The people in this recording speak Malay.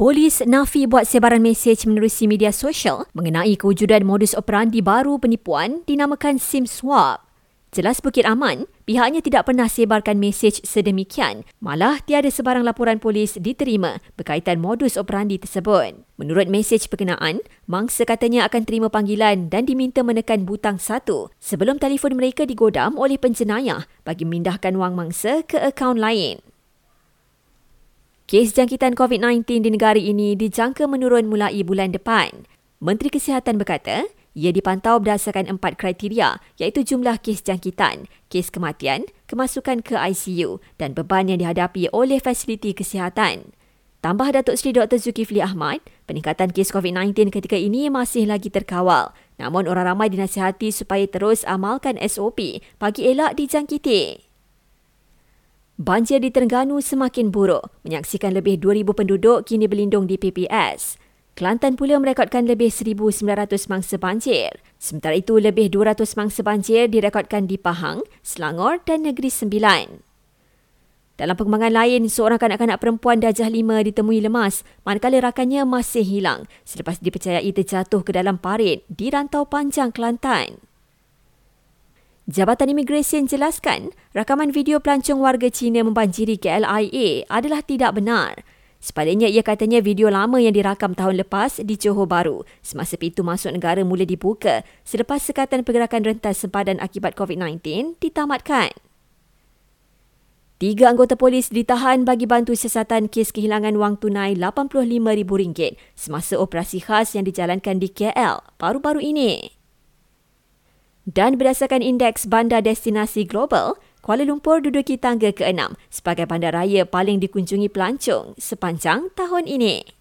Polis nafi buat sebaran mesej menerusi media sosial mengenai kewujudan modus operandi baru penipuan dinamakan SIM swap. Jelas Bukit Aman, pihaknya tidak pernah sebarkan mesej sedemikian, malah tiada sebarang laporan polis diterima berkaitan modus operandi tersebut. Menurut mesej berkenaan, mangsa katanya akan terima panggilan dan diminta menekan butang satu sebelum telefon mereka digodam oleh penjenayah bagi memindahkan wang mangsa ke akaun lain. Kes jangkitan COVID-19 di negara ini dijangka menurun mulai bulan depan. Menteri Kesihatan berkata, ia dipantau berdasarkan empat kriteria iaitu jumlah kes jangkitan, kes kematian, kemasukan ke ICU dan beban yang dihadapi oleh fasiliti kesihatan. Tambah Datuk Seri Dr. Zulkifli Ahmad, peningkatan kes COVID-19 ketika ini masih lagi terkawal. Namun orang ramai dinasihati supaya terus amalkan SOP bagi elak dijangkiti. Banjir di Terengganu semakin buruk, menyaksikan lebih 2,000 penduduk kini berlindung di PPS. Kelantan pula merekodkan lebih 1,900 mangsa banjir. Sementara itu, lebih 200 mangsa banjir direkodkan di Pahang, Selangor dan Negeri Sembilan. Dalam perkembangan lain, seorang kanak-kanak perempuan darjah lima ditemui lemas manakala rakannya masih hilang selepas dipercayai terjatuh ke dalam parit di rantau panjang Kelantan. Jabatan Imigresen jelaskan rakaman video pelancong warga Cina membanjiri KLIA adalah tidak benar. Sepadannya ia katanya video lama yang dirakam tahun lepas di Johor Bahru semasa pintu masuk negara mula dibuka selepas sekatan pergerakan rentas sempadan akibat COVID-19 ditamatkan. Tiga anggota polis ditahan bagi bantu siasatan kes kehilangan wang tunai RM85,000 semasa operasi khas yang dijalankan di KL baru-baru ini. Dan berdasarkan indeks bandar destinasi global, Kuala Lumpur duduki tangga ke-6 sebagai bandar raya paling dikunjungi pelancong sepanjang tahun ini.